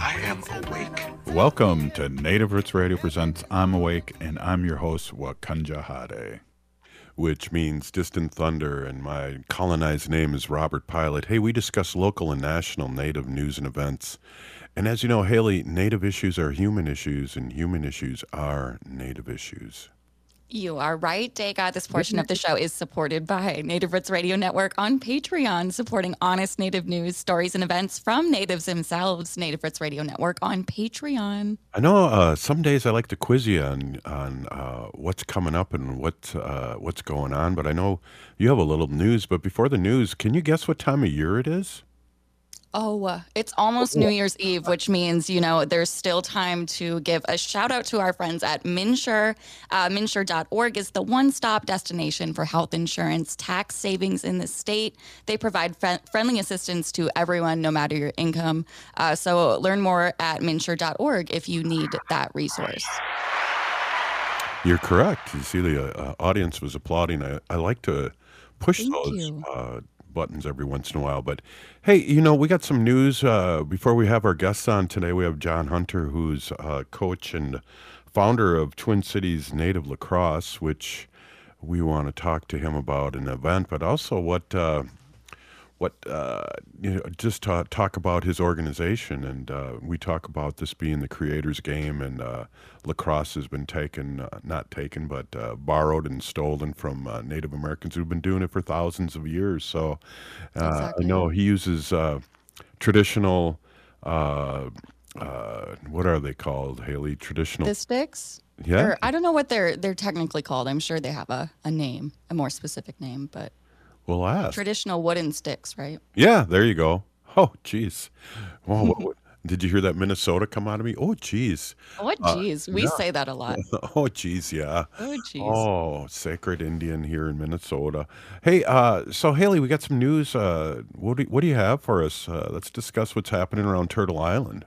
I am awake. Welcome to Native Roots Radio presents I'm Awake, and I'm your host, Wakanja Hade. Which means distant thunder, and my colonized name is Robert Pilot. Hey, we discuss local and national Native news and events. And as you know, Haley, Native issues are human issues, and human issues are Native issues. You are right, Dega. This portion of the show is supported by Native Roots Radio Network on Patreon, supporting honest Native news, stories, and events from natives themselves. Native Roots Radio Network on Patreon. I know uh, some days I like to quiz you on on uh, what's coming up and what uh, what's going on, but I know you have a little news. But before the news, can you guess what time of year it is? Oh, it's almost New Year's Eve, which means, you know, there's still time to give a shout out to our friends at MNsure. Uh, MNsure.org is the one stop destination for health insurance tax savings in the state. They provide fr- friendly assistance to everyone, no matter your income. Uh, so learn more at MNsure.org if you need that resource. You're correct. You see, the uh, audience was applauding. I, I like to push Thank those you. uh, buttons every once in a while. But hey, you know, we got some news uh, before we have our guests on today. We have John Hunter, who's uh, coach and founder of Twin Cities Native Lacrosse, which we want to talk to him about an event, but also what. Uh, what uh, you know, just ta- talk about his organization, and uh, we talk about this being the creators' game, and uh, lacrosse has been taken, uh, not taken, but uh, borrowed and stolen from uh, Native Americans who've been doing it for thousands of years. So uh, Exactly. I know he uses uh, traditional. Uh, uh, what are they called, Haley? Traditional. The sticks? yeah. Or I don't know what they're they're technically called. I'm sure they have a, a name, a more specific name, but We'll ask. traditional wooden sticks, right? Yeah, there you go. Oh, jeez. Well, what, what, did you hear that Minnesota come out of me? Oh, jeez. What Uh, we yeah. say that a lot. Oh, geez, yeah. Oh geez. Oh, sacred Indian here in Minnesota. Hey, uh, so Haley, we got some news. Uh, what do what do you have for us? Uh, let's discuss what's happening around Turtle Island.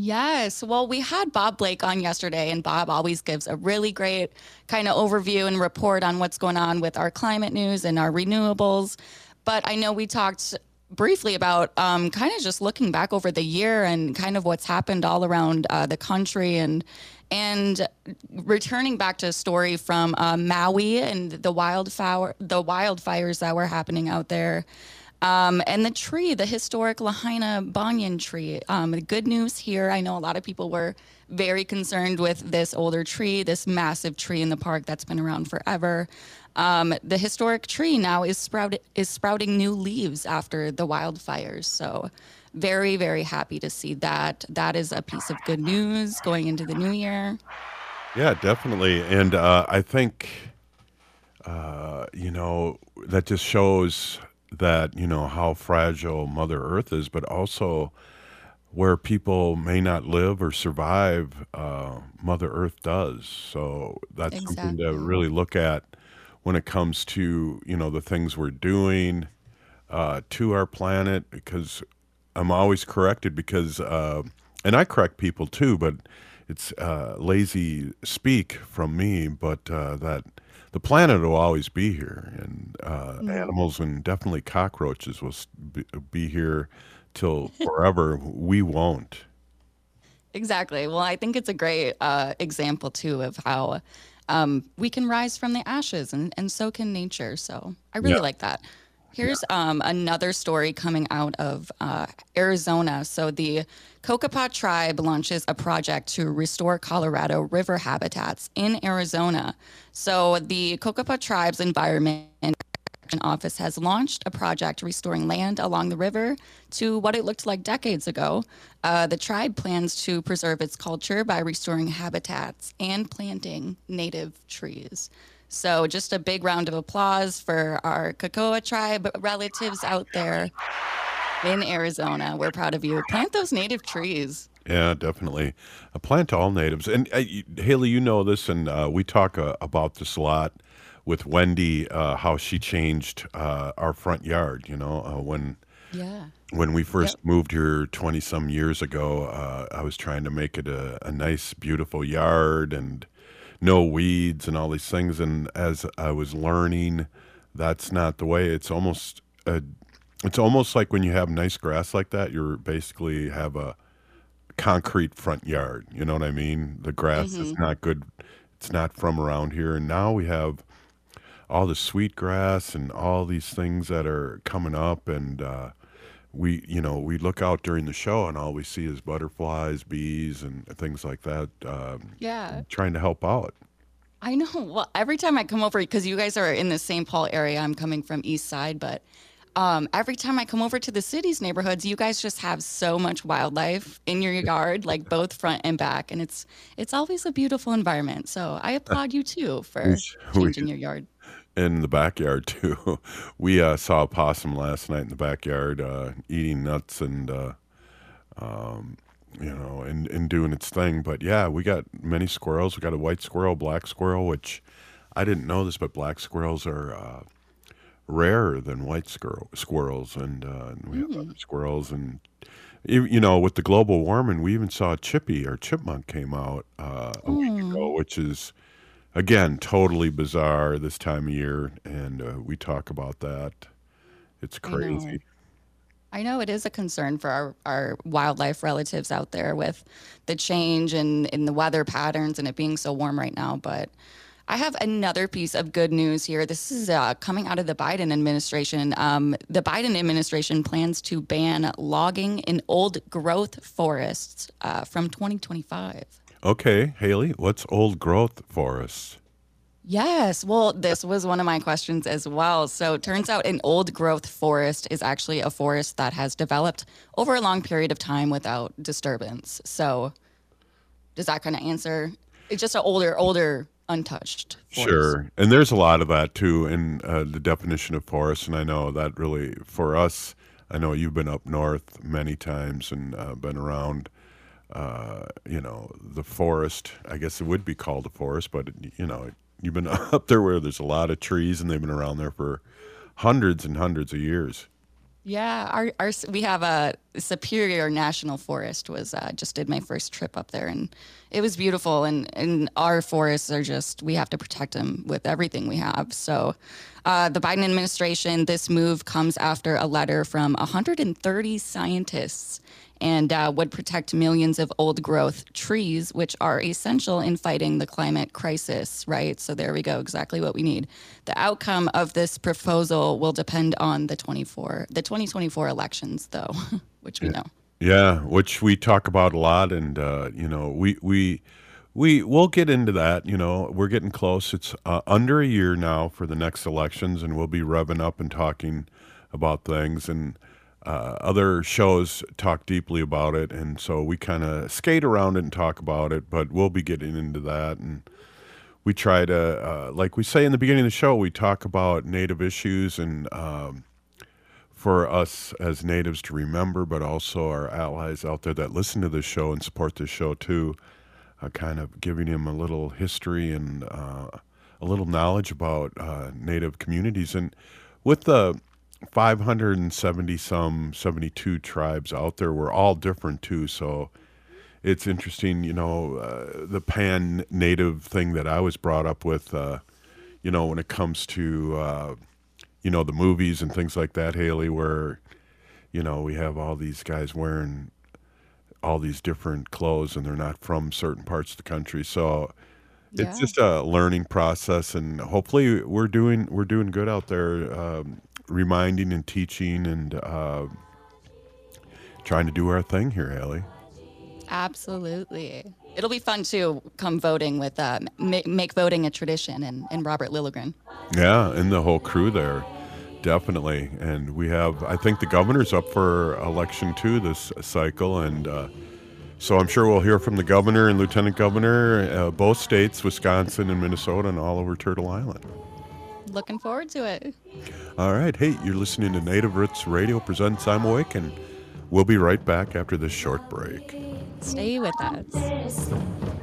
Yes. Well, we had Bob Blake on yesterday, and Bob always gives a really great kind of overview and report on what's going on with our climate news and our renewables. But I know we talked briefly about um, kind of just looking back over the year and kind of what's happened all around uh, the country and and returning back to a story from uh, Maui and the wildfire the wildfires that were happening out there. Um, and the tree, the historic Lahaina banyan tree. Um, the good news here, I know a lot of people were very concerned with this older tree, this massive tree in the park that's been around forever. Um, the historic tree now is sprout is sprouting new leaves after the wildfires. So, very very happy to see that. That is a piece of good news going into the new year. Yeah, definitely. And uh, I think, uh, you know, that just shows that, you know, how fragile Mother Earth is, but also where people may not live or survive, uh, Mother Earth does. So that's something to really look at when it comes to, you know, the things we're doing uh, to our planet because I'm always corrected because, uh, and I correct people too, but it's uh, lazy speak from me, but uh, that the planet will always be here, and uh, animals and definitely cockroaches will be, be here till forever. we won't. Exactly. Well, I think it's a great uh, example too of how um, we can rise from the ashes, and, and so can nature. So I really Yeah. like that. Here's um, another story coming out of uh, Arizona. So the Cocopah tribe launches a project to restore Colorado river habitats in Arizona. So the Cocopah tribe's environment Office has launched a project restoring land along the river to what it looked like decades ago. Uh, the tribe plans to preserve its culture by restoring habitats and planting native trees. So, just a big round of applause for our Cocoa tribe relatives out there in Arizona. We're proud of you. Plant those native trees. Yeah, definitely. A plant all natives. And uh, Haley, you know this, and uh, we talk uh, about this a lot with Wendy, uh, how she changed uh, our front yard. You know, uh, when Yeah. when we first moved here 20 some years ago, uh, I was trying to make it a, a nice, beautiful yard and no weeds and all these things. And as I was learning, that's not the way. It's almost a, it's almost like when you have nice grass like that, you're basically have a concrete front yard. You know what I mean? The grass is not good. It's not from around here. And now we have all the sweet grass and all these things that are coming up and uh, we you know we look out during the show and all we see is butterflies bees and things like that um, Yeah. trying to help out I know. Well, every time I come over, because you guys are in the St. Paul area, I'm coming from East Side, but um, every time I come over to the city's neighborhoods, you guys just have so much wildlife in your yard, like both front and back, and it's it's always a beautiful environment. So I applaud you too for we- changing your yard. In the backyard too. We uh, saw a possum last night in the backyard uh, eating nuts and uh, um, you know and, and doing its thing. But yeah we got many squirrels. We got a white squirrel black squirrel which i didn't know this but black squirrels are uh, rarer than white squirrel, squirrels. And, uh, and we have other squirrels. And you know with the global warming we even saw a chippy or chipmunk came out uh, a week ago which is again totally bizarre this time of year and uh, we talk about that it's I know. crazy I know it is a concern for our, our wildlife relatives out there with the change in, in the weather patterns and it being so warm right now. But I have another piece of good news here. This is uh, coming out of the Biden administration. Um, the Biden administration plans to ban logging in old growth forests uh, from 2025. Okay haley what's old growth forests Yes. Well, this was one of my questions as well. So it turns out an old growth forest is actually a forest that has developed over a long period of time without disturbance. So does that kind of answer? It's just an older, older, untouched forest. Sure, and there's a lot of that too in uh, the definition of forest, and I know that really for us, I know you've been up north many times and uh, been around. Uh, you know, the forest. I guess it would be called a forest, but you know, you've been up there where there's a lot of trees, and they've been around there for hundreds and hundreds of years. Yeah, our, our we have a Superior National Forest was uh, just did my first trip up there and it was beautiful and and our forests are just we have to protect them with everything we have. So uh, the Biden administration this move comes after a letter from 130 scientists and uh, would protect millions of old growth trees, which are essential in fighting the climate crisis, right? So there we go, exactly what we need. The outcome of this proposal will depend on the 24, the 2024 elections, though, which we know. Yeah, which we talk about a lot, and uh, you know, we we we we'll get into that. You know, we're getting close. It's uh, under a year now for the next elections, and we'll be revving up and talking about things. And uh, other shows talk deeply about it, and so we kind of skate around it and talk about it. But we'll be getting into that, and we try to, uh, like we say in the beginning of the show, we talk about native issues and. Um, for us as natives to remember, but also our allies out there that listen to this show and support this show too, uh, kind of giving them a little history and uh, a little knowledge about uh, native communities. And with the 570 some 72 tribes out there, we're all different too. So it's interesting, you know, uh, the pan native thing that I was brought up with, uh, you know, when it comes to. Uh, you know the movies and things like that haley where you know we have all these guys wearing all these different clothes and they're not from certain parts of the country so it's Yeah. just a learning process and hopefully we're doing we're doing good out there um, reminding and teaching and uh, trying to do our thing here haley Absolutely. It'll be fun to come voting with uh, make, make voting a tradition and, and Robert Lilligren. Yeah, and the whole crew there, definitely. And we have, I think the governor's up for election too this cycle, and uh, so I'm sure we'll hear from the governor and lieutenant governor, uh, both states, Wisconsin and Minnesota, and all over Turtle Island. Looking forward to it. All right, hey, you're listening to Native Roots Radio presents I'm Awake, and we'll be right back after this short break. Stay with us.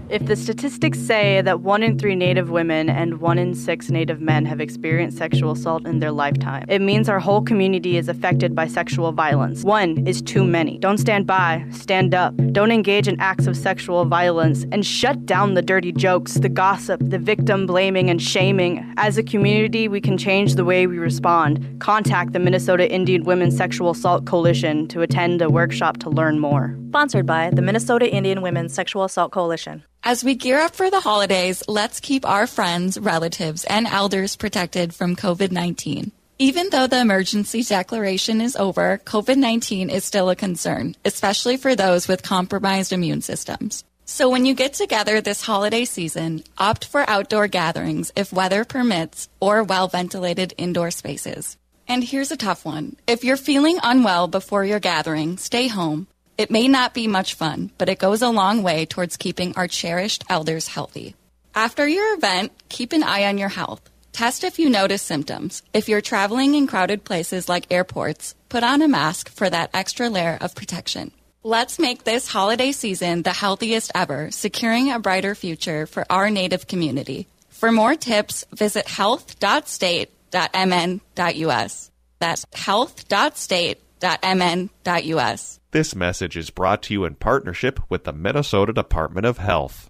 If the statistics say that one in three Native women and one in six Native men have experienced sexual assault in their lifetime, it means our whole community is affected by sexual violence. One is too many. Don't stand by, stand up. Don't engage in acts of sexual violence and shut down the dirty jokes, the gossip, the victim blaming and shaming. As a community, we can change the way we respond. Contact the Minnesota Indian Women's Sexual Assault Coalition to attend a workshop to learn more. Sponsored by the Minnesota Indian Women's Sexual Assault Coalition. As we gear up for the holidays, let's keep our friends, relatives, and elders protected from COVID 19. Even though the emergency declaration is over, COVID 19 is still a concern, especially for those with compromised immune systems. So when you get together this holiday season, opt for outdoor gatherings if weather permits or well ventilated indoor spaces. And here's a tough one. If you're feeling unwell before your gathering, stay home. It may not be much fun, but it goes a long way towards keeping our cherished elders healthy. After your event, keep an eye on your health. Test if you notice symptoms. If you're traveling in crowded places like airports, put on a mask for that extra layer of protection. Let's make this holiday season the healthiest ever, securing a brighter future for our Native community. For more tips, visit health.state.mn.us. That's health.state.mn.us. This message is brought to you in partnership with the Minnesota Department of Health.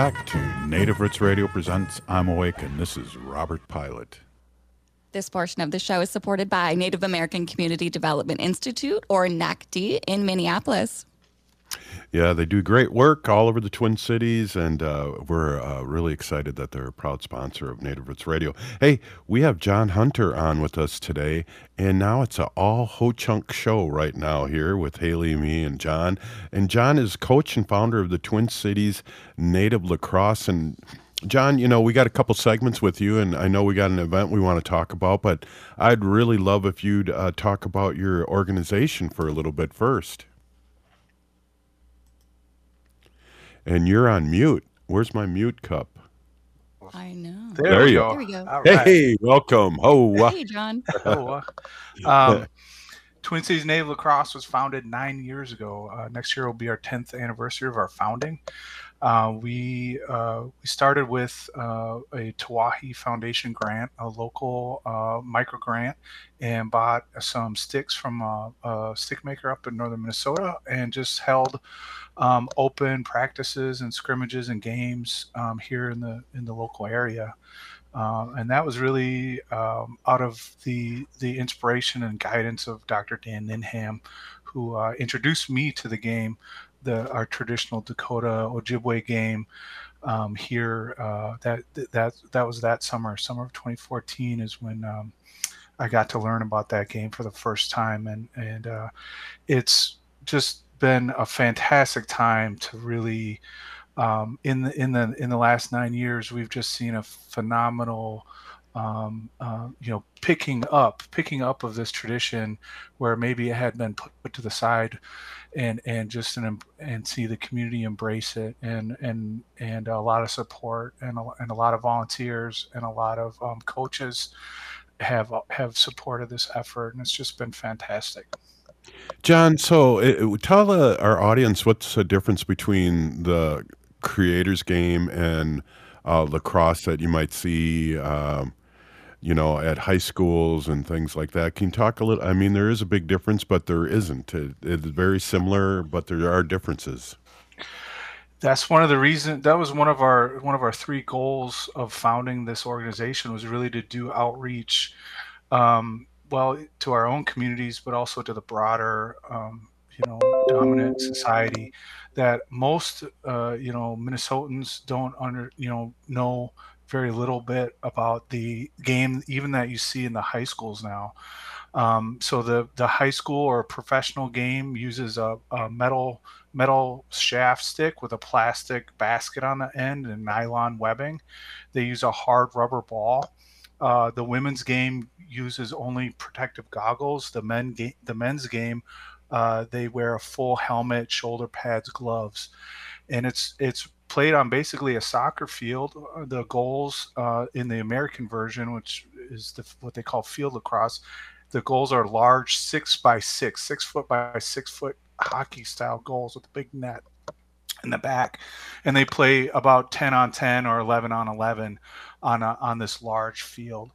Back to Native Roots Radio presents I'm Awake, and this is Robert Pilot. This portion of the show is supported by Native American Community Development Institute, or NACD, in Minneapolis. Yeah, they do great work all over the Twin Cities, and uh, we're uh, really excited that they're a proud sponsor of Native Roots Radio. Hey, we have John Hunter on with us today, and now it's an all Ho Chunk show right now here with Haley, me, and John. And John is coach and founder of the Twin Cities Native Lacrosse. And John, you know, we got a couple segments with you, and I know we got an event we want to talk about, but I'd really love if you'd uh, talk about your organization for a little bit first. And you're on mute. Where's my mute cup? I know. There, There you go. There we go. All right. Hey, welcome. Oh, Hey, John. Oh, um, Twin Cities Native Lacrosse was founded nine years ago. Uh, next year will be our 10th anniversary of our founding. Uh, we uh, we started with uh, a Tiwahe Foundation grant, a local uh, micro grant, and bought some sticks from a, a stick maker up in northern Minnesota, and just held um, open practices and scrimmages and games um, here in the in the local area. Uh, and that was really um, out of the the inspiration and guidance of Dr. Dan Ninham, who uh, introduced me to the game, the our traditional Dakota Ojibwe game um, here. Uh, that that that was that summer, summer of 2014, is when um, I got to learn about that game for the first time, and and uh, it's just been a fantastic time to really um, in the in the in the last nine years, we've just seen a phenomenal, um, uh, you know, picking up, picking up of this tradition, where maybe it had been put, put to the side, and and just an, and see the community embrace it, and and and a lot of support, and a, and a lot of volunteers, and a lot of um, coaches have have supported this effort, and it's just been fantastic. John, so it, tell our audience what's the difference between the creators game and uh, lacrosse that you might see, um, you know, at high schools and things like that. Can you talk a little? I mean, there is a big difference, but there isn't. It, it's very similar, but there are differences. that's one of the reasons that was one of our one of our three goals of founding this organization was really to do outreach um, well to our own communities but also to the broader um, you know dominant society that most uh, you know minnesotans don't under you know know very little bit about the game even that you see in the high schools now um, so the the high school or professional game uses a, a, metal metal shaft stick with a plastic basket on the end and nylon webbing. They use a hard rubber ball. Uh, the women's game uses only protective goggles. The men ga- the men's game uh, they wear a full helmet, shoulder pads, gloves, and it's it's played on basically a soccer field. Uh, the goals uh, in the American version, which is the, what they call field lacrosse, the goals are large six by six, six foot by six foot hockey style goals with a big net in the back, and they play about ten on ten or eleven on eleven on a, on this large field.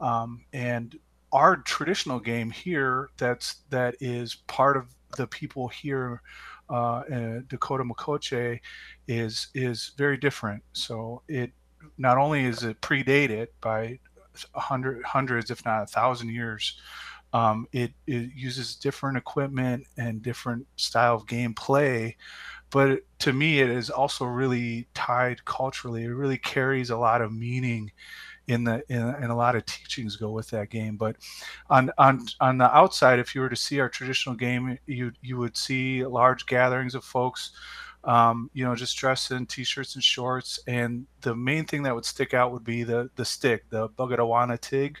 Um, and our traditional game here, that's that is part of the people here uh, Dakota Makoche is is very different. So it not only is it predated by hundred, hundreds, if not a thousand years. Um, it, it uses different equipment and different style of gameplay, but to me, it is also really tied culturally. It really carries a lot of meaning in the in, in, a lot of teachings go with that game. But on on on the outside, if you were to see our traditional game, you you would see large gatherings of folks um, you know, just dressed in t-shirts and shorts. And the main thing that would stick out would be the the stick, the Bugadawana Tig.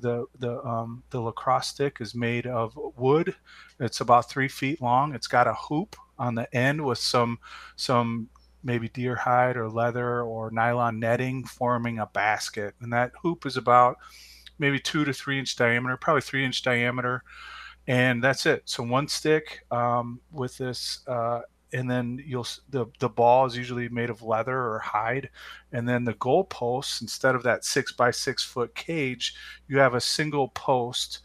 The the um, the lacrosse stick is made of wood. It's about three feet long. It's got a hoop on the end with some some maybe deer hide or leather or nylon netting forming a basket. And that hoop is about maybe two to three inch diameter, probably three inch diameter and that's it. So one stick um, with this uh, and then you'll the the ball is usually made of leather or hide, and then the goal posts instead of that six by six foot cage, you have a single post.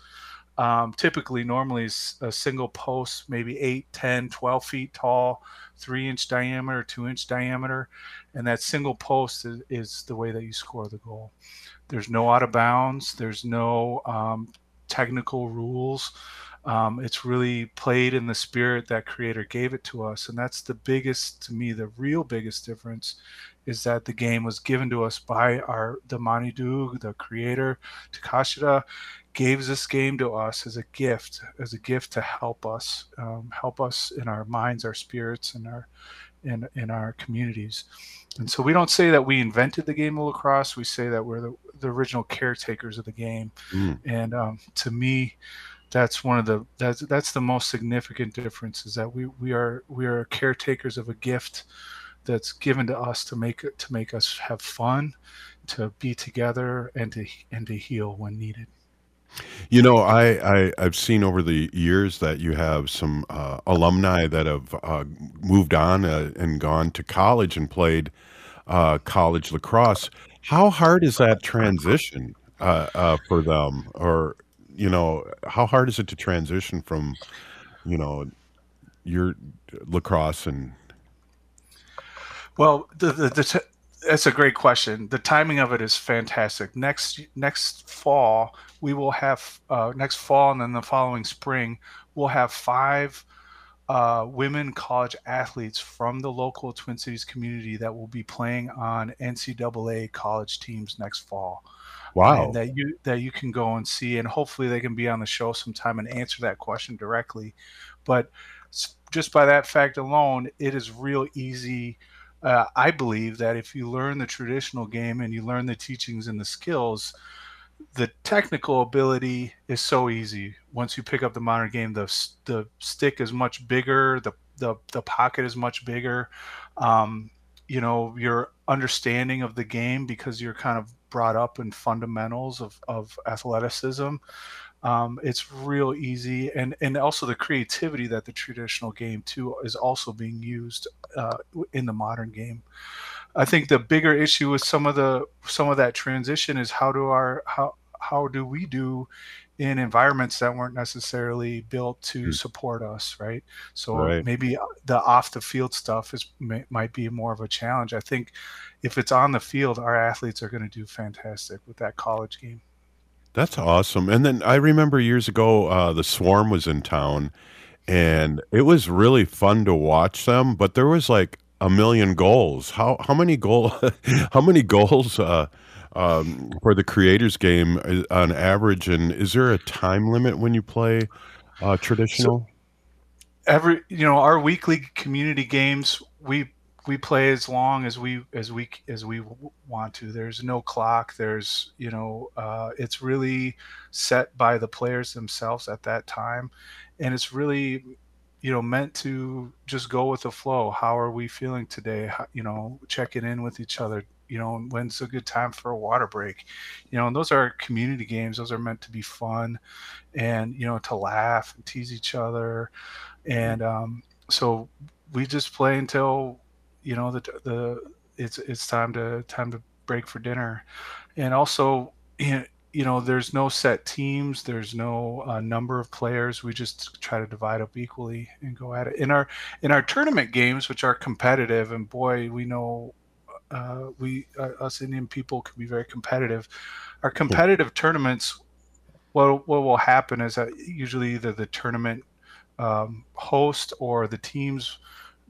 Um, typically, normally a single post, maybe 8, 10, 12 feet tall, three inch diameter, two inch diameter, and that single post is, is the way that you score the goal. There's no out of bounds. There's no um, technical rules. Um, it's really played in the spirit that creator gave it to us and that's the biggest to me the real biggest difference is that the game was given to us by our the manidu the creator takashita gave this game to us as a gift as a gift to help us um, help us in our minds our spirits and our in in our communities. And so we don't say that we invented the game of lacrosse. We say that we're the, the original caretakers of the game. Mm. and um, to me that's one of the that's that's the most significant difference is that we we are we are caretakers of a gift that's given to us to make it to make us have fun to be together and to and to heal when needed you know i, I i've seen over the years that you have some uh, alumni that have uh, moved on uh, and gone to college and played uh, college lacrosse. How hard is that transition uh, uh, for them? Or you know, how hard is it to transition from, you know, your lacrosse and well, the, the, the that's a great question. The timing of it is fantastic. Next next fall, we will have uh, next fall and then the following spring, we'll have five uh, women college athletes from the local Twin Cities community that will be playing on NCAA college teams next fall. Wow. that you that you can go and see, and hopefully they can be on the show sometime and answer that question directly. But just by that fact alone, it is real easy. Uh, I believe that if you learn the traditional game and you learn the teachings and the skills, the technical ability is so easy. Once you pick up the modern game, the the stick is much bigger, the the, the pocket is much bigger. Um, you know, your understanding of the game because you're kind of brought up in fundamentals of, of athleticism. Um, it's real easy, and and also the creativity that the traditional game too is also being used uh, in the modern game. I think the bigger issue with some of the some of that transition is how do our how how do we do in environments that weren't necessarily built to Mm. support us, right? So Right. maybe the off the field stuff is may, might be more of a challenge. I think if it's on the field, our athletes are going to do fantastic with that college game. That's awesome. And then I remember years ago, uh, the Swarm was in town, and it was really fun to watch them. But there was like a million goals. How how many goal how many goals uh, um, for the Creators game uh, on average? And is there a time limit when you play uh, traditional? every you know our weekly community games we we play as long as we as we as we want to. There's no clock. There's you know uh, it's really set by the players themselves at that time. And it's really you know meant to just go with the flow. How are we feeling today? How, you know checking in with each other. You know when's a good time for a water break? You know and those are community games. Those are meant to be fun and you know to laugh and tease each other. And um, so we just play until you know the the it's it's time to time to break for dinner. And also you know, you know there's no set teams. There's no uh, number of players. We just try to divide up equally and go at it. In our in our tournament games which are competitive and boy we know uh, we uh, us indian people can be very competitive. Our competitive tournaments what what will happen is that usually either the tournament um, host or the teams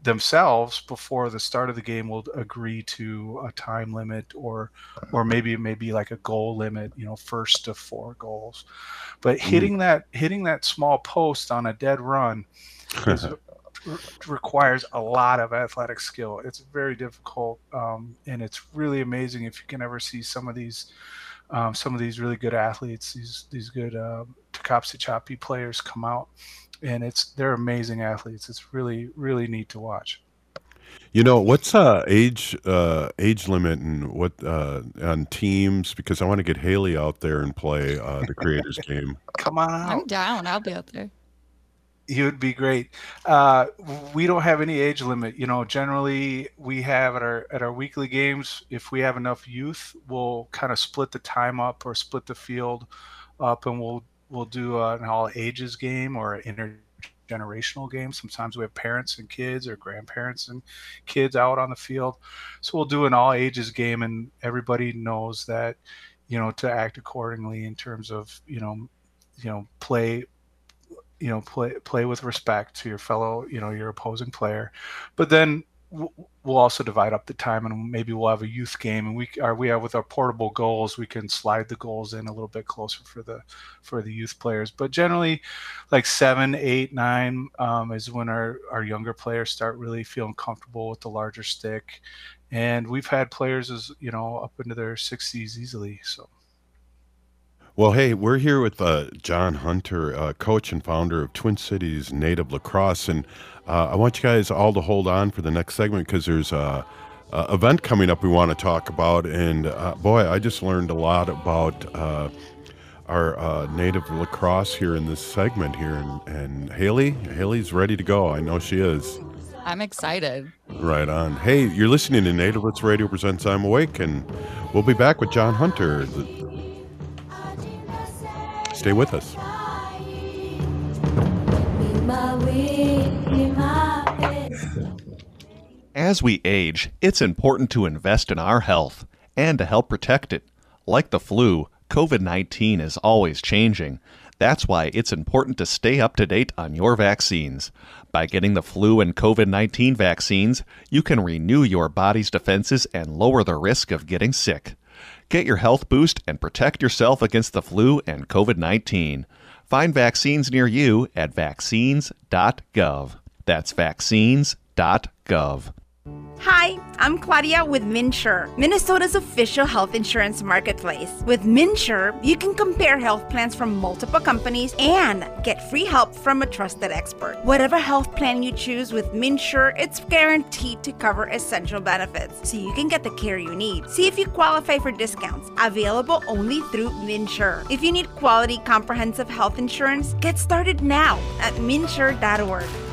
themselves before the start of the game will agree to a time limit or or maybe it may be like a goal limit you know first to four goals. But hitting that hitting that small post on a dead run is, r- requires a lot of athletic skill. It's very difficult um, and it's really amazing if you can ever see some of these um, some of these really good athletes these these good uh, Tecopsy Choppy players come out and it's they're amazing athletes. It's really really neat to watch. You know what's uh age uh age limit and what uh on teams because I want to get Haley out there and play uh the creators game. Come on out. I'm down. I'll be out there. You would be great. Uh, we don't have any age limit. You know, generally we have at our at our weekly games. If we have enough youth, we'll kind of split the time up or split the field up, and we'll we'll do uh, an all ages game or an intergenerational game. Sometimes we have parents and kids or grandparents and kids out on the field. So we'll do an all ages game, and everybody knows that you know to act accordingly in terms of you know you know play you know play play with respect to your fellow you know your opposing player but then we'll also divide up the time and maybe we'll have a youth game and we are we have with our portable goals we can slide the goals in a little bit closer for the for the youth players. But generally like seven eight nine um, is when our our younger players start really feeling comfortable with the larger stick. And we've had players as you know up into their 60s easily so Well, hey, we're here with uh, John Hunter, uh, coach and founder of Twin Cities Native Lacrosse, and uh, I want you guys all to hold on for the next segment because there's a, a event coming up we want to talk about, and uh, boy, I just learned a lot about uh, our uh, Native Lacrosse here in this segment here, and, and Haley, Haley's ready to go. I know she is. I'm excited. Right on. Hey, you're listening to Native Roots Radio presents I'm Awake, and we'll be back with John Hunter. Stay with us. As we age, it's important to invest in our health and to help protect it. Like the flu, COVID 19 is always changing. That's why it's important to stay up to date on your vaccines. By getting the flu and COVID 19 vaccines, you can renew your body's defenses and lower the risk of getting sick. Get your health boost and protect yourself against the flu and COVID 19. Find vaccines near you at vaccines.gov. That's vaccines.gov. Hi, I'm Claudia with MNsure, Minnesota's official health insurance marketplace. With MNsure, you can compare health plans from multiple companies and get free help from a trusted expert. Whatever health plan you choose with MNsure, it's guaranteed to cover essential benefits so you can get the care you need. See if you qualify for discounts available only through MNsure. If you need quality comprehensive health insurance, get started now at mnsure.org.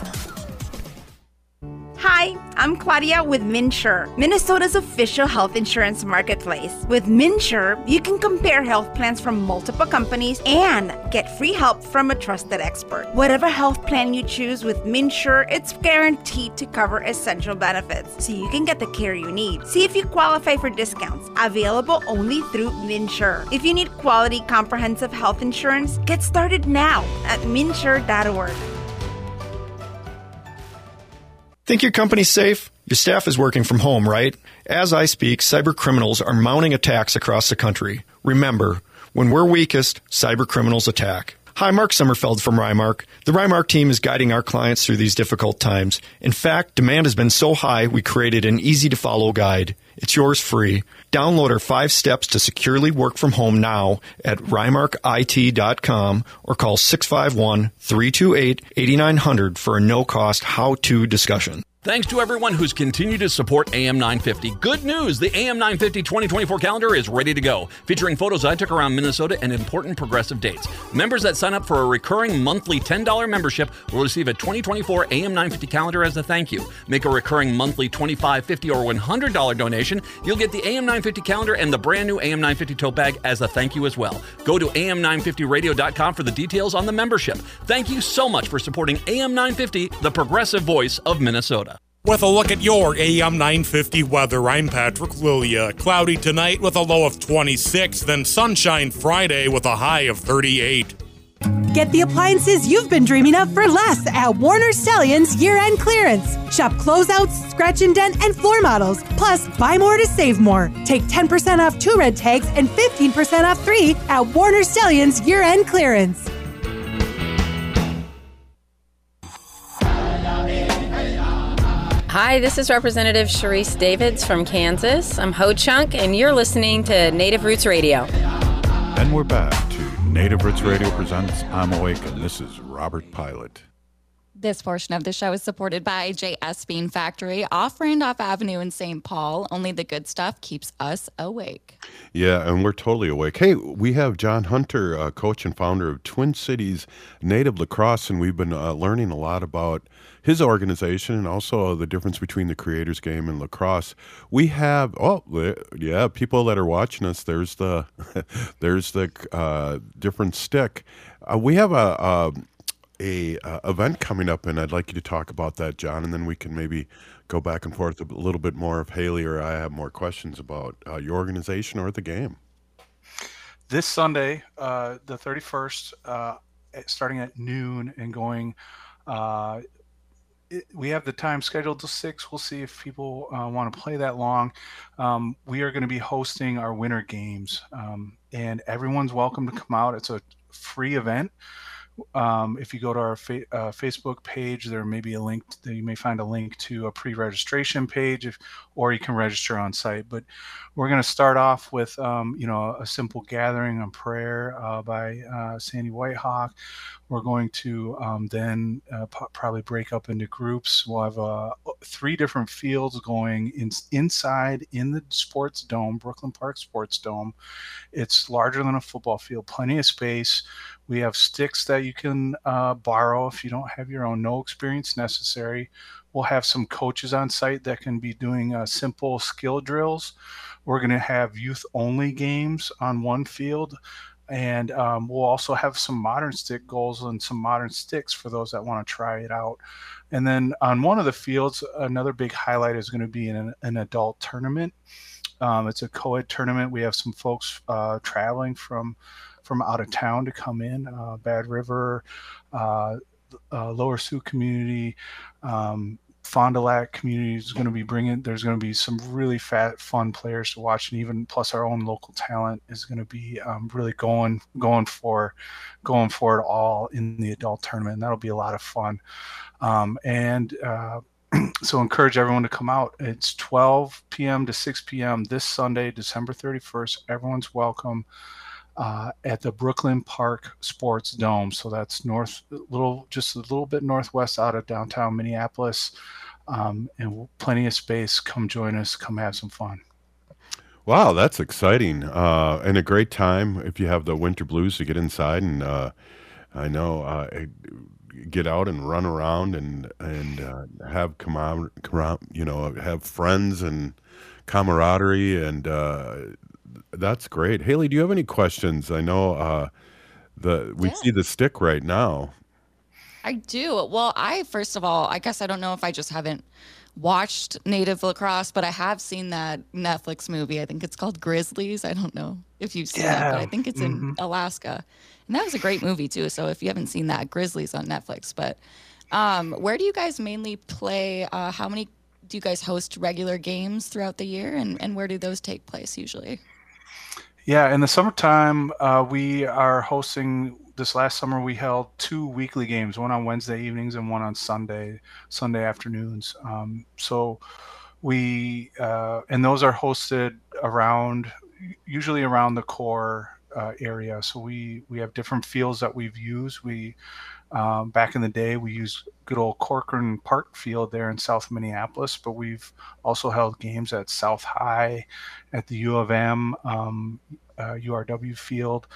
I'm Claudia with MNsure, Minnesota's official health insurance marketplace. With MNsure, you can compare health plans from multiple companies and get free help from a trusted expert. Whatever health plan you choose with MNsure, it's guaranteed to cover essential benefits so you can get the care you need. See if you qualify for discounts available only through MNsure. If you need quality comprehensive health insurance, get started now at mnsure.org. Think your company's safe? Your staff is working from home, right? As I speak, cyber criminals are mounting attacks across the country. Remember, when we're weakest, cyber criminals attack. Hi, Mark Sommerfeld from Rymark. The Rymark team is guiding our clients through these difficult times. In fact, demand has been so high, we created an easy to follow guide. It's yours free. Download our five steps to securely work from home now at rymarkit.com or call 651 328 8900 for a no cost how to discussion. Thanks to everyone who's continued to support AM 950. Good news! The AM 950 2024 calendar is ready to go, featuring photos I took around Minnesota and important progressive dates. Members that sign up for a recurring monthly $10 membership will receive a 2024 AM 950 calendar as a thank you. Make a recurring monthly $25, $50, or $100 donation. You'll get the AM 950 calendar and the brand new AM 950 tote bag as a thank you as well. Go to am950radio.com for the details on the membership. Thank you so much for supporting AM 950, the progressive voice of Minnesota. With a look at your AM 950 weather, I'm Patrick Lilia. Cloudy tonight with a low of 26, then sunshine Friday with a high of 38. Get the appliances you've been dreaming of for less at Warner Stellian's year-end clearance. Shop closeouts, scratch and dent, and floor models. Plus, buy more to save more. Take 10% off two red tags and 15% off three at Warner Stellian's year-end clearance. Hi, this is Representative Sharice Davids from Kansas. I'm Ho Chunk, and you're listening to Native Roots Radio. And we're back to Native Roots Radio presents I'm Awake, and this is Robert Pilot. This portion of the show is supported by JS Bean Factory off Randolph Avenue in St. Paul. Only the good stuff keeps us awake. Yeah, and we're totally awake. Hey, we have John Hunter, uh, coach and founder of Twin Cities Native Lacrosse, and we've been uh, learning a lot about his organization and also the difference between the creators game and lacrosse. We have oh yeah, people that are watching us. There's the there's the uh, different stick. Uh, we have a, a a uh, event coming up, and I'd like you to talk about that, John, and then we can maybe go back and forth a little bit more if Haley or I have more questions about uh, your organization or the game. This Sunday, uh, the 31st, uh, starting at noon and going uh, we have the time scheduled to six. We'll see if people uh, want to play that long. Um, we are going to be hosting our winter games, um, and everyone's welcome to come out. It's a free event. Um, if you go to our fa- uh, Facebook page, there may be a link. To, you may find a link to a pre-registration page, if, or you can register on site. But we're going to start off with, um, you know, a simple gathering on prayer uh, by uh, Sandy Whitehawk. We're going to um, then uh, p- probably break up into groups. We'll have uh, three different fields going in, inside in the sports dome, Brooklyn Park Sports Dome. It's larger than a football field, plenty of space. We have sticks that you can uh, borrow if you don't have your own. No experience necessary. We'll have some coaches on site that can be doing uh, simple skill drills. We're going to have youth only games on one field and um, we'll also have some modern stick goals and some modern sticks for those that want to try it out. And then on one of the fields, another big highlight is going to be an, an adult tournament. Um, it's a co-ed tournament. We have some folks uh, traveling from from out of town to come in. Uh, Bad River, uh, uh Lower Sioux community, um, Fond du Lac community is going to be bringing. There's going to be some really fat, fun players to watch, and even plus our own local talent is going to be um, really going going for going for it all in the adult tournament. And that'll be a lot of fun. Um, and uh, so encourage everyone to come out. It's 12 p.m. to 6 p.m. this Sunday, December 31st. Everyone's welcome uh, at the Brooklyn Park Sports Dome. So that's north, little, just a little bit northwest out of downtown Minneapolis, um, and plenty of space. Come join us. Come have some fun. Wow, that's exciting uh, and a great time if you have the winter blues to get inside and uh, I know uh, get out and run around and and uh, have out, you know, have friends and camaraderie and uh, that's great. Haley, do you have any questions? I know uh, the we Yeah. see the stick right now. I do. Well, I first of all, I guess I don't know if I just haven't watched Native Lacrosse, but I have seen that Netflix movie. I think it's called Grizzlies. I don't know if you've seen that, but I Yeah. think it's in Mhm. Alaska. And that was a great movie too. So if you haven't seen that, Grizzlies on Netflix. But um, where do you guys mainly play? Uh, how many do you guys host regular games throughout the year, and, and where do those take place usually? Yeah, in the summertime, uh, we are hosting. This last summer, we held two weekly games, one on Wednesday evenings and one on Sunday, Sunday afternoons. Um, so we uh, and those are hosted around, usually around the core uh, area. So we we have different fields that we've used. We um, back in the day, we used good old Corcoran Park Field there in South Minneapolis, but we've also held games at South High, at the U of M, um, uh, URW Field.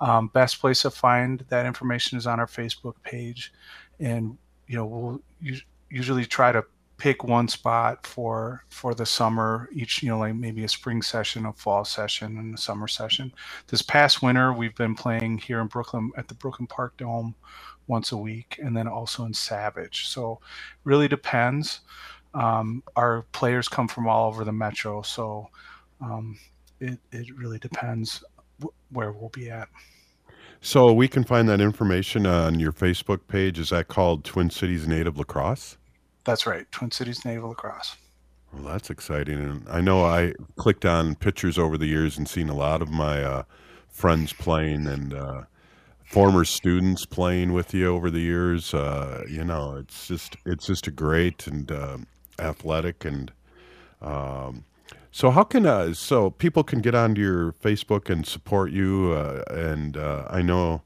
Um, best place to find that information is on our Facebook page, and you know we'll us- usually try to pick one spot for for the summer each you know like maybe a spring session a fall session and a summer session this past winter we've been playing here in brooklyn at the brooklyn park dome once a week and then also in savage so really depends um, our players come from all over the metro so um, it, it really depends wh- where we'll be at So we can find that information on your Facebook page. Is that called Twin Cities Native Lacrosse? That's right twin cities native lacrosse Well, that's exciting. And I know I clicked on pictures over the years and seen a lot of my uh, friends playing and uh, former students playing with you over the years. Uh, you know, it's just it's just a great and uh, athletic and um, so how can uh, so people can get onto your Facebook and support you uh, and uh, I know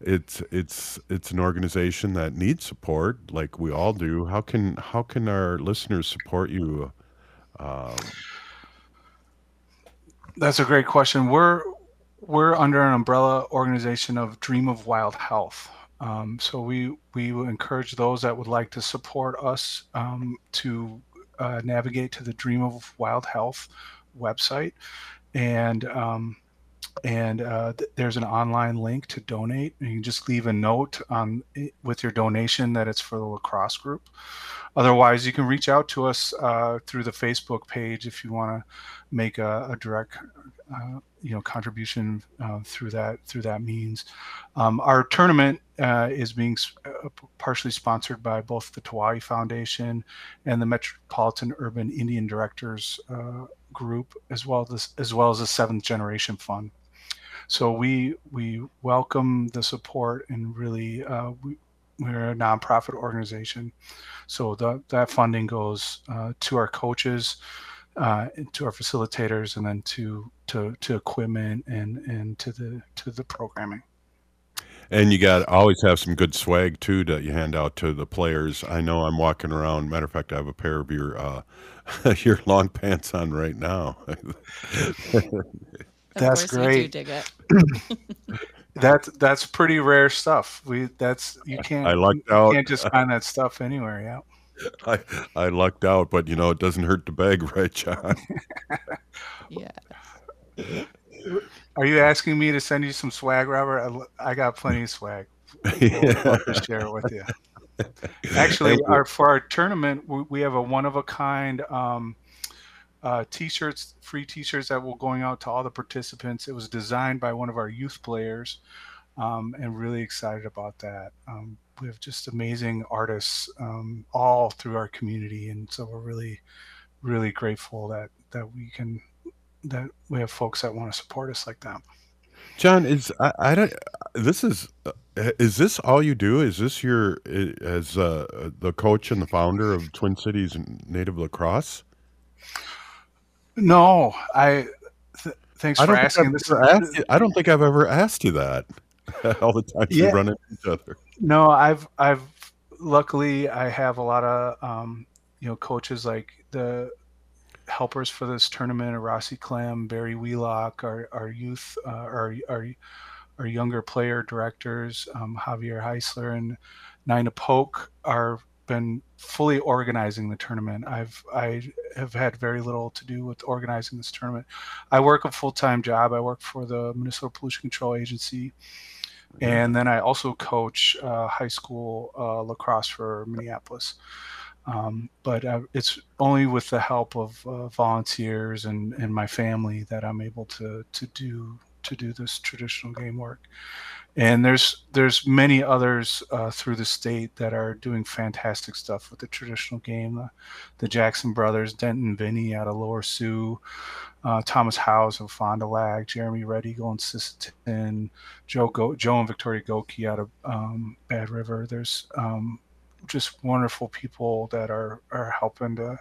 it's it's it's an organization that needs support like we all do how can how can our listeners support you um, That's a great question. We're we're under an umbrella organization of Dream of Wild Health. Um, so we we encourage those that would like to support us um, to uh, navigate to the Dream of Wild Health website, and um, and uh, th- there's an online link to donate. You can just leave a note with your donation that it's for the lacrosse group. Otherwise, you can reach out to us uh, through the Facebook page if you want to make a, a direct, uh, you know, contribution uh, through that through that means. Um, our tournament uh, is being s- uh, partially sponsored by both the Tiwahe Foundation and the Metropolitan Urban Indian Directors uh, Group, as well as as well as the Seventh Generation Fund. So we we welcome the support and really uh, we, we're a nonprofit organization. So the, that funding goes uh, to our coaches, uh, to our facilitators, and then to to to equipment and and to the to the programming. and you got always have some good swag too that you hand out to the players i know i'm walking around matter of fact i have a pair of your uh your long pants on right now That's course we do great. dig it. that's that's pretty rare stuff. We that's you can't I lucked you out. can't just find that stuff anywhere. Yeah. I, I lucked out, but you know, it doesn't hurt to beg, right, John? Yeah. Are you asking me to send you some swag, Robert? I, I got plenty of swag. I'd to share it with you. Actually, our for our tournament, we, we have a one of a kind um, uh, t-shirts, free t-shirts that will going out to all the participants. It was designed by one of our youth players, um, and really excited about that. Um, we have just amazing artists um, all through our community, and so we're really, really grateful that that we can that we have folks that want to support us like that. John, is I, I don't. This is uh, is this all you do? Is this your as uh, the coach and the founder of Twin Cities Native Lacrosse? No, I. Th- thanks I for asking. This asked you, I don't think I've ever asked you that. all the times we run into each other. No, I've I've luckily I have a lot of um, you know coaches like the helpers for this tournament, Rossi Clem, Barry Wheelock, our our youth, uh, our our our younger player directors, um, Javier Heisler and Nina Polk are been fully organizing the tournament. I've I have had very little to do with organizing this tournament. I work a full time job. I work for the Minnesota Pollution Control Agency, and then I also coach uh, high school uh, lacrosse for Minneapolis. Um, but uh, it's only with the help of uh, volunteers and, and my family that I'm able to to do to do this traditional game work. And there's there's many others uh, through the state that are doing fantastic stuff with the traditional game. The, the Jackson brothers, Denton Vinny out of Lower Sioux, uh, Thomas Howes of Fond du Lac, Jeremy Red Eagle in Sisseton, Joe Go- Joe and Victoria Goki out of um, Bad River. There's um, just wonderful people that are are helping to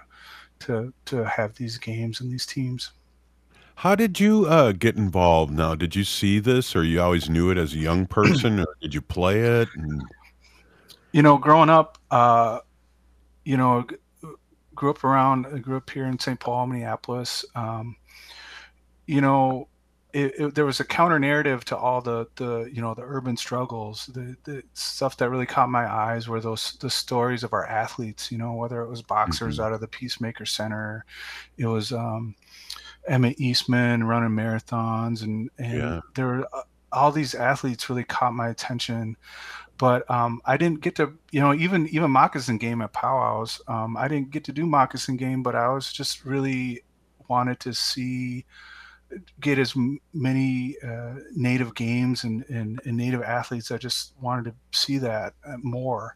to to have these games and these teams. How did you uh, get involved? Now, did you see this, or you always knew it as a young person, or did you play it? And You know, growing up, uh, you know, grew up around, I grew up here in St. Paul, Minneapolis. Um, you know, it, it, there was a counter narrative to all the the you know the urban struggles. The, the stuff that really caught my eyes were those the stories of our athletes. You know, whether it was boxers out of the Peacemaker Center, it was um, Emmett Eastman running marathons, and and Yeah. there were uh, all these athletes really caught my attention. But um, I didn't get to, you know, even even moccasin game at powwows. Um, I didn't get to do moccasin game, but I was just really wanted to see get as many uh, native games and, and, and native athletes. I just wanted to see that uh, more.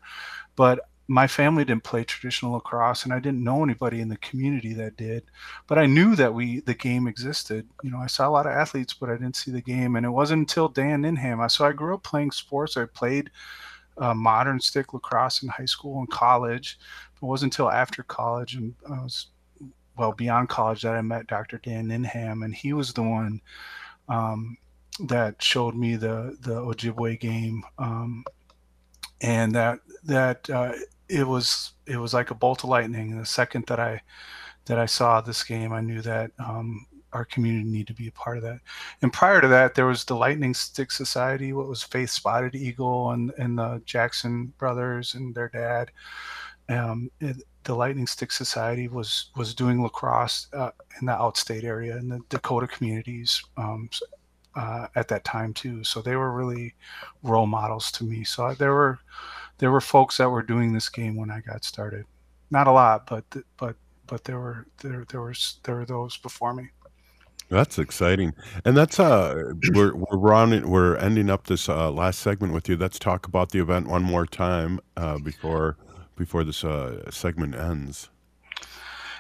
But my family didn't play traditional lacrosse, and I didn't know anybody in the community that did. But I knew that we the game existed. You know, I saw a lot of athletes, but I didn't see the game. And it wasn't until Dan Ninham. I So I grew up playing sports. I played uh, modern stick lacrosse in high school and college. It wasn't until after college and I was well beyond college that I met Dr. Dan Ninham, and he was the one um, that showed me the the Ojibwe game, um, and that that uh, it was it was like a bolt of lightning. The second that I that I saw this game, I knew that um, our community needed to be a part of that. And prior to that, there was the Lightning Stick Society, what was Faith Spotted Eagle, and and the Jackson brothers and their dad. Um, it, the Lightning Stick Society was was doing lacrosse uh, in the outstate area in the Dakota communities um, uh, at that time too. So they were really role models to me. So there were there were folks that were doing this game when I got started. Not a lot, but but but there were there there was there were those before me. That's exciting, and that's uh, we're we're rounding, we're ending up this uh, last segment with you. Let's talk about the event one more time uh, before before this uh, segment ends.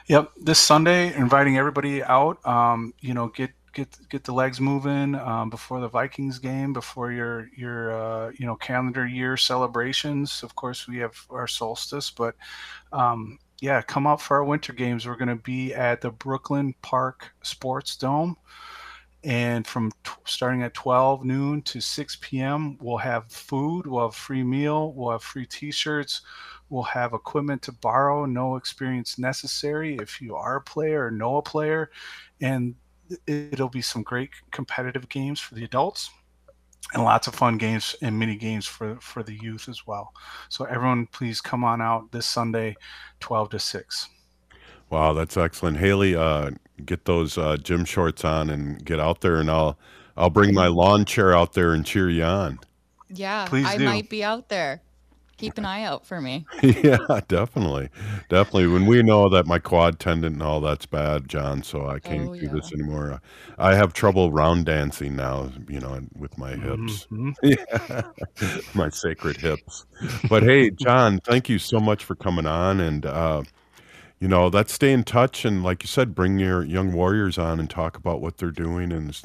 Yep, this Sunday, inviting everybody out. Um, you know, get get get the legs moving um, before the Vikings game, before your your uh, you know calendar year celebrations. Of course, we have our solstice, but um, yeah, come out for our winter games. We're going to be at the Brooklyn Park Sports Dome, and from t- starting at 12 noon to 6 p.m., we'll have food, we'll have free meal, we'll have free T-shirts, we'll have equipment to borrow, no experience necessary if you are a player or know a player, and it'll be some great competitive games for the adults and lots of fun games and mini games for for the youth as well. So everyone, please come on out this Sunday, 12 to 6. Wow, that's excellent, Haley. Uh, get those uh, gym shorts on and get out there, and I'll I'll bring my lawn chair out there and cheer you on. Yeah, Please I do. might be out there. Keep an eye out for me. yeah, definitely, definitely. When we know that my quad tendon and all that's bad, John, so I can't Oh, do this anymore. I have trouble round dancing now, you know, with my hips. Mhm. Yeah, my sacred hips. But hey, John, thank you so much for coming on, and uh, you know, let's stay in touch. And like you said, bring your young warriors on and talk about what they're doing, and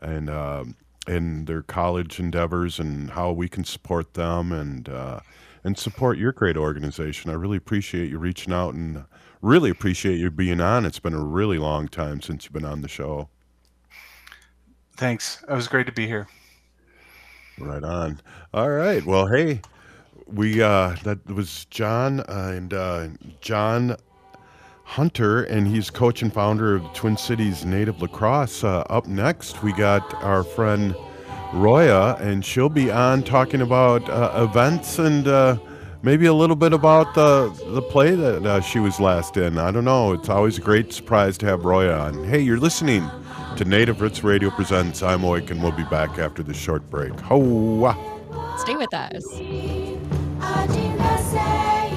and um in their college endeavors and how we can support them and uh, and support your great organization. I really appreciate you reaching out and really appreciate you being on. It's been a really long time since you've been on the show. Thanks. It was great to be here. Right on. All right. Well, hey, we uh that was John uh, and uh John Hunter, and he's coach and founder of Twin Cities Native Lacrosse. Uh, up next, we got our friend Roya, and she'll be on talking about uh, events and uh, maybe a little bit about the the play that uh, she was last in. I don't know. It's always a great surprise to have Roya on. Hey, you're listening to Native Roots Radio presents. I'm Awake, and we'll be back after this short break. Hoa! Stay with us.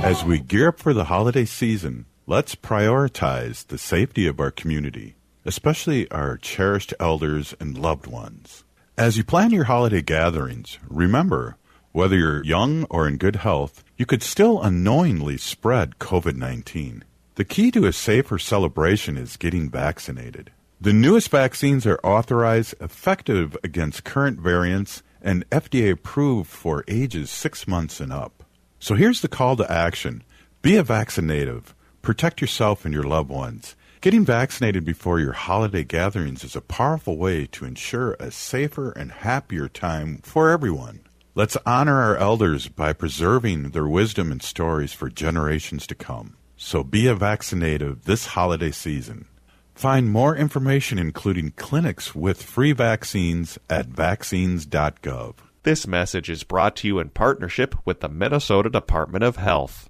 As we gear up for the holiday season, let's prioritize the safety of our community, especially our cherished elders and loved ones. As you plan your holiday gatherings, remember whether you're young or in good health, you could still unknowingly spread COVID 19. The key to a safer celebration is getting vaccinated. The newest vaccines are authorized, effective against current variants, and FDA approved for ages six months and up. So here's the call to action be a vaccinative, protect yourself and your loved ones. Getting vaccinated before your holiday gatherings is a powerful way to ensure a safer and happier time for everyone. Let's honor our elders by preserving their wisdom and stories for generations to come. So be a vaccinative this holiday season. Find more information, including clinics with free vaccines, at vaccines.gov. This message is brought to you in partnership with the Minnesota Department of Health.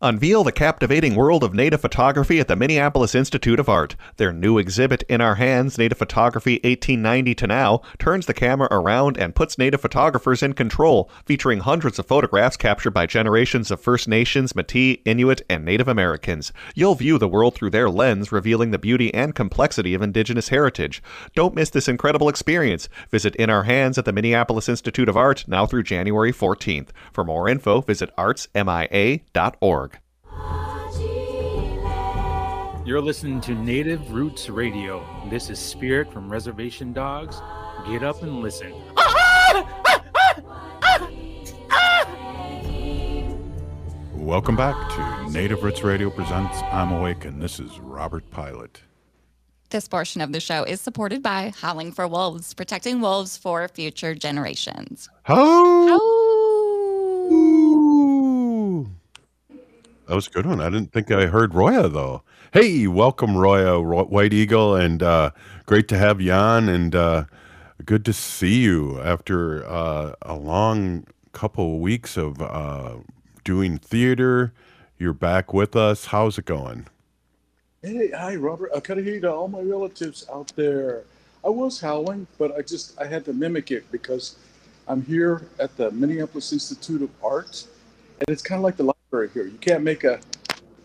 Unveil the captivating world of native photography at the Minneapolis Institute of Art. Their new exhibit, In Our Hands Native Photography 1890 to Now, turns the camera around and puts native photographers in control, featuring hundreds of photographs captured by generations of First Nations, Metis, Inuit, and Native Americans. You'll view the world through their lens, revealing the beauty and complexity of Indigenous heritage. Don't miss this incredible experience. Visit In Our Hands at the Minneapolis Institute of Art now through January 14th. For more info, visit artsmia.org. You're listening to Native Roots Radio. This is Spirit from Reservation Dogs. Get up and listen. Welcome back to Native Roots Radio presents I'm Awake, and this is Robert Pilot. This portion of the show is supported by Howling for Wolves, protecting wolves for future generations. How? That was a good one. I didn't think I heard Roya though. Hey, welcome Roya Ro- White Eagle, and uh, great to have you on, and uh, good to see you after uh, a long couple of weeks of uh, doing theater. You're back with us. How's it going? Hey, hi, Robert. I kind of hear to all my relatives out there. I was howling, but I just I had to mimic it because I'm here at the Minneapolis Institute of Art, and it's kind of like the here. You can't make a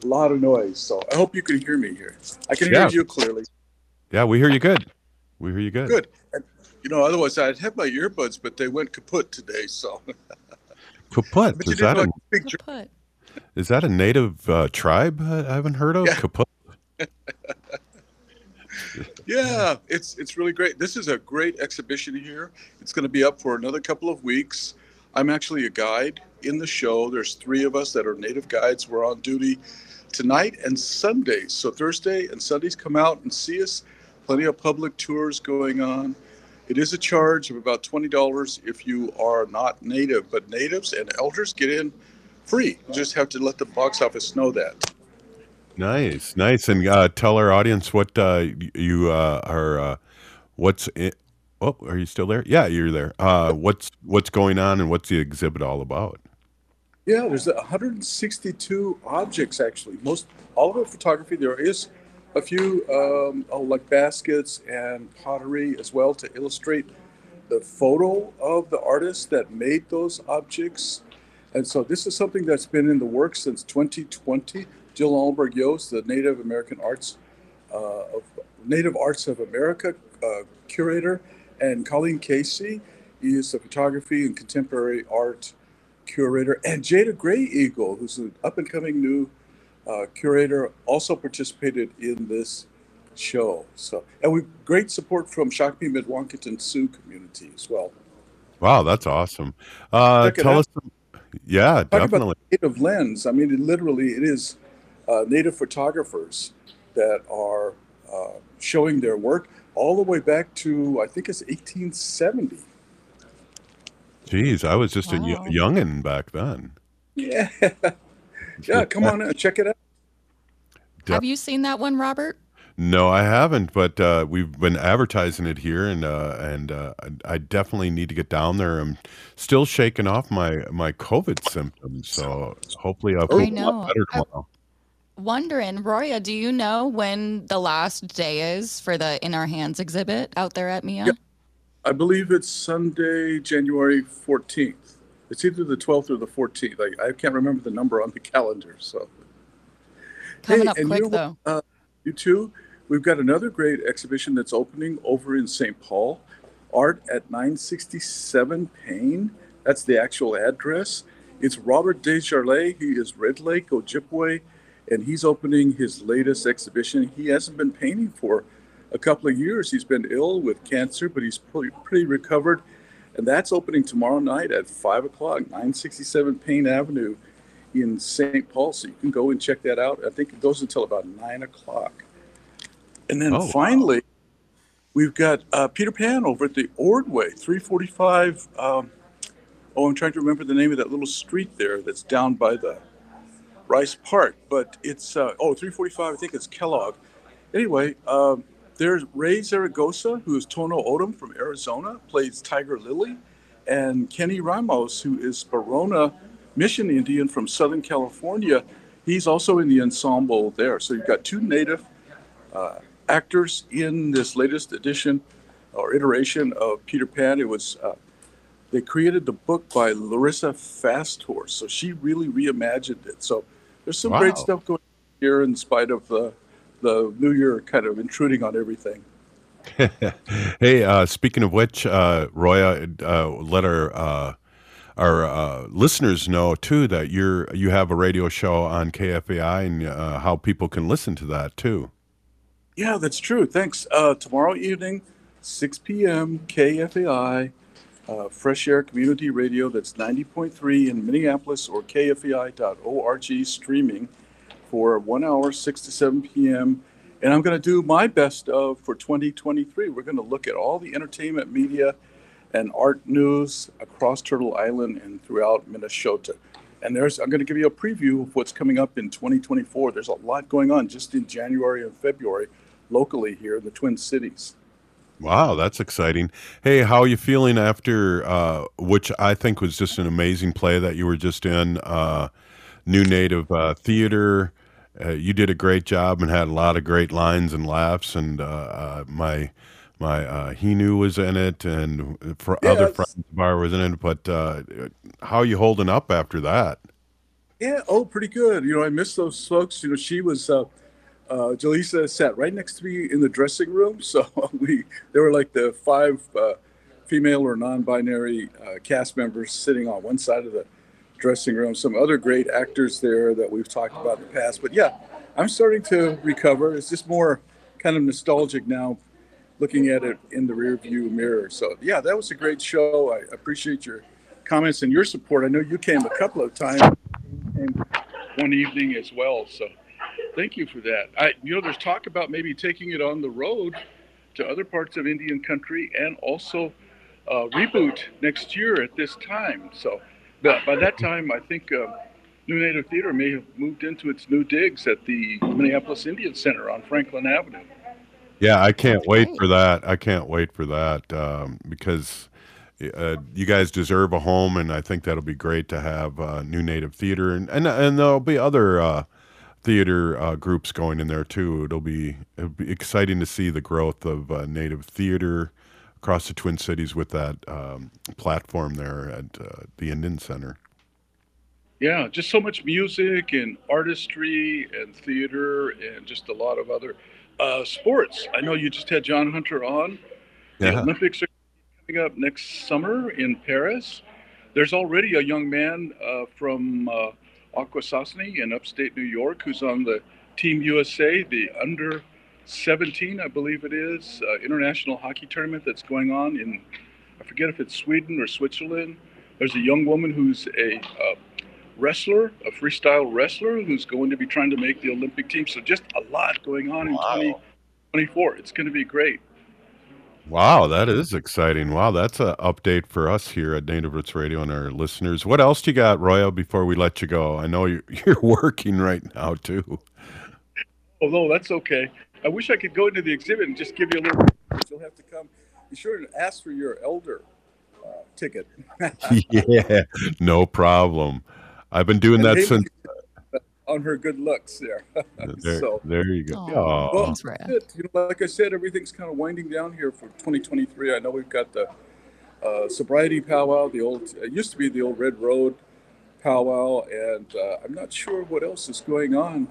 lot of noise, so I hope you can hear me here. I can Yeah. hear you clearly. Yeah, we hear you good. We hear you good. Good. And, you know, otherwise I'd have my earbuds, but they went kaput today. So, Kaput. Is that know I a, could speak is that a native uh, tribe I I haven't heard of? Kaput. Yeah, it's it's really great. This is a great exhibition here. It's going to be up for another couple of weeks. I'm actually a guide in the show. There's three of us that are native guides. We're on duty tonight and Sundays. So Thursday and Sundays, come out and see us. Plenty of public tours going on. It is a charge of about twenty dollars if you are not native, but natives and elders get in free. You just have to let the box office know that. Nice, nice, and uh, tell our audience what uh, you uh, are. Uh, what's? Oh, are you still there? Yeah, you're there. Uh, what's what's going on, and what's the exhibit all about? Yeah, there's 162 objects actually. Most all of it photography. There is a few um, oh, like baskets and pottery as well to illustrate the photo of the artist that made those objects. And so this is something that's been in the works since 2020. Jill Ahlberg Yohe, the Native American Arts uh, of Native Arts of America uh, curator, and Colleen Casey, is a photography and contemporary art curator, and Jaida Grey Eagle, who's an up and coming new uh, curator, also participated in this show. So, and we great support from Shakopee Mdewakanton Sioux community as well. Wow, that's awesome. Uh, tell out. us. Some, yeah, Talk about definitely. native lens. I mean, it literally, it is uh, native photographers that are uh, showing their work all the way back to I think it's 1870. Jeez, I was just a y- Wow. youngin back then. Yeah, yeah. Come on, in, check it out. Have you seen that one, Robert? No, I haven't, but uh, we've been advertising it here, and uh, and uh, I definitely need to get down there. I'm still shaking off my my COVID symptoms, so hopefully I'll feel I a know. lot better I- tomorrow. Wondering, Roya, do you know when the last day is for the In Our Hands exhibit out there at Mia? Yeah. I believe it's Sunday, January 14th. It's either the 12th or the 14th. I, I can't remember the number on the calendar. So Coming up and quick, you know though. Uh, you too. We've got another great exhibition that's opening over in St. Paul. Art at 967 Payne. That's the actual address. It's Robert DesJarlait. He is Red Lake, Ojibwe, and he's opening his latest exhibition. He hasn't been painting for a couple of years. He's been ill with cancer, but he's pretty, pretty recovered. And that's opening tomorrow night at 5 o'clock, 967 Payne Avenue in St. Paul. So you can go and check that out. I think it goes until about 9 o'clock. And then Oh, wow. finally, we've got uh, Peter Pan over at the Ordway, 345. Um, oh, I'm trying to remember the name of that little street there that's down by the Rice Park. But it's, uh, oh, 345, I think it's Kellogg. Anyway, um, there's Raye Zaragoza, who is Tohono O'odham from Arizona, plays Tiger Lily, and Kenny Ramos, who is Barona Mission Indian from Southern California. He's also in the ensemble there. So you've got two native uh, actors in this latest edition or iteration of Peter Pan. It was uh, they created the book by Larissa Fasthorse, so she really reimagined it. So there's some great stuff going on here in spite of the the New Year kind of intruding on everything. hey, uh, speaking of which, uh, Roya, uh, let our uh, our uh, listeners know too that you're you have a radio show on KFAI and uh, how people can listen to that too. Yeah, that's true. Thanks. Uh, tomorrow evening, 6 p.m., KFAI, uh, Fresh Air Community Radio, that's 90.3 in Minneapolis or kfai.org streaming for one hour, 6 to 7 p.m. And I'm going to do my best of for 2023. We're going to look at all the entertainment media and art news across Turtle Island and throughout Minnesota. And there's I'm going to give you a preview of what's coming up in 2024. There's a lot going on just in January and February locally here in the Twin Cities. Wow, that's exciting. Hey, how are you feeling after uh, which I think was just an amazing play that you were just in, uh, New Native uh, Theater. Uh, you did a great job and had a lot of great lines and laughs. And uh, uh, my my uh, Hinu was in it, and for Yeah, other it's- friends of ours was in it. But uh, how are you holding up after that? Yeah, oh, pretty good. You know, I miss those folks. You know, she was, uh, uh, Jaleesa sat right next to me in the dressing room. So we, they were like the five uh, female or non binary uh, cast members sitting on one side of the dressing room. Some other great actors there that we've talked about in the past. But yeah, I'm starting to recover. It's just more kind of nostalgic now looking at it in the rear view mirror. So yeah, that was a great show. I appreciate your comments and your support. I know you came a couple of times one evening as well. So thank you for that. I, you know, there's talk about maybe taking it on the road to other parts of Indian country and also uh, reboot next year at this time. So but by that time, I think uh, New Native Theater may have moved into its new digs at the Minneapolis Indian Center on Franklin Avenue. Yeah, I can't wait for that. I can't wait for that um, because uh, you guys deserve a home, and I think that'll be great to have uh, New Native Theater, and and, and there'll be other uh, theater uh, groups going in there too. It'll be it'll be exciting to see the growth of uh, Native theater across the Twin Cities with that um, platform there at uh, the Indian Center. Yeah, just so much music and artistry and theater and just a lot of other uh, sports. I know you just had John Hunter on. The Olympics are coming up next summer in Paris. There's already a young man uh, from Akwesasne in upstate New York who's on the Team USA, the under 17, I believe it is, uh, international hockey tournament that's going on in, I forget if it's Sweden or Switzerland. There's a young woman who's a uh, wrestler, a freestyle wrestler, who's going to be trying to make the Olympic team. So just a lot going on in 2024. It's going to be great. Wow, that is exciting. Wow, that's an update for us here at Native Roots Radio and our listeners. What else do you got, Roya, before we let you go? I know you're, you're working right now, too. Oh, no, that's okay. I wish I could go into the exhibit and just give you a little. You'll have to come. Be sure to ask for your elder uh, ticket. yeah, no problem. I've been doing And that Haley since. On her good looks there. There, so, there you go. well, Aw. that's it. You know, like I said, everything's kind of winding down here for 2023. I know we've got the uh, sobriety powwow, the old, it used to be the old Red Road powwow, and uh, I'm not sure what else is going on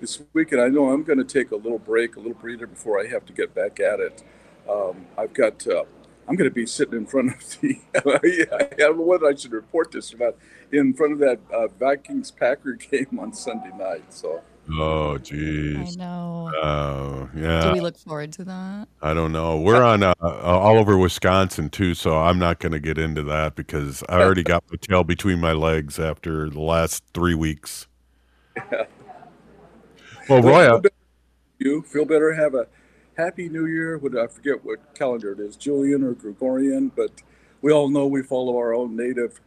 this weekend. I know I'm going to take a little break, a little breather before I have to get back at it. Um, I've got, uh, I'm going to be sitting in front of the, I don't know whether I should report this or not, in front of that uh, Vikings Packer game on Sunday night. So, Oh, jeez. I know. Oh, yeah. Do we look forward to that? I don't know. We're on uh, uh, all over Wisconsin too, so I'm not going to get into that because I already got my tail between my legs after the last three weeks. Well, Roy, you feel better. Have a happy New Year. What I forget what calendar it is, Julian or Gregorian, but we all know we follow our own native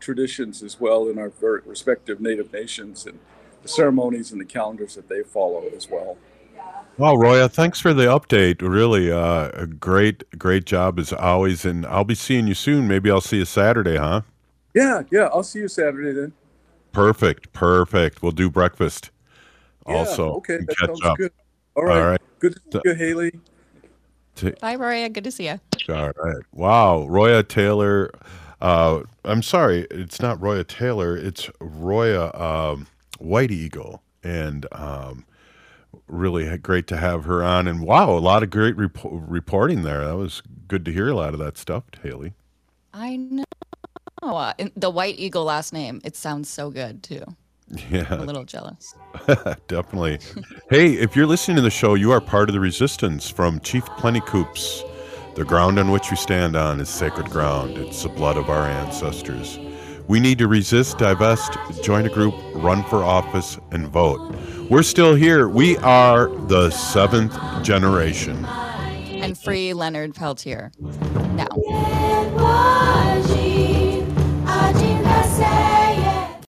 traditions as well in our very respective native nations and the ceremonies and the calendars that they follow as well. Well, Roya, thanks for the update. Really, uh, a great, great job as always. And I'll be seeing you soon. Maybe I'll see you Saturday, huh? Yeah, yeah. I'll see you Saturday then. Perfect, perfect. We'll do breakfast. Yeah, also, okay, and that catch sounds up. good. All right. Good to see you, Haley. t- Bye, Roya. Good to see you. All right. Wow. Roya Taylor. Uh, I'm sorry. It's not Roya Taylor. It's Roya um, White Eagle. And um, really great to have her on. And wow, a lot of great repo- reporting there. That was good to hear a lot of that stuff, Haley. I know. Uh, the White Eagle last name. It sounds so good too. Yeah. I'm a little jealous. Definitely. hey, if you're listening to the show, you are part of the resistance from Chief Plenty Coups. The ground on which we stand on is sacred ground. It's the blood of our ancestors. We need to resist, divest, join a group, run for office, and vote. We're still here. We are the seventh generation. And free Leonard Peltier. Now. It was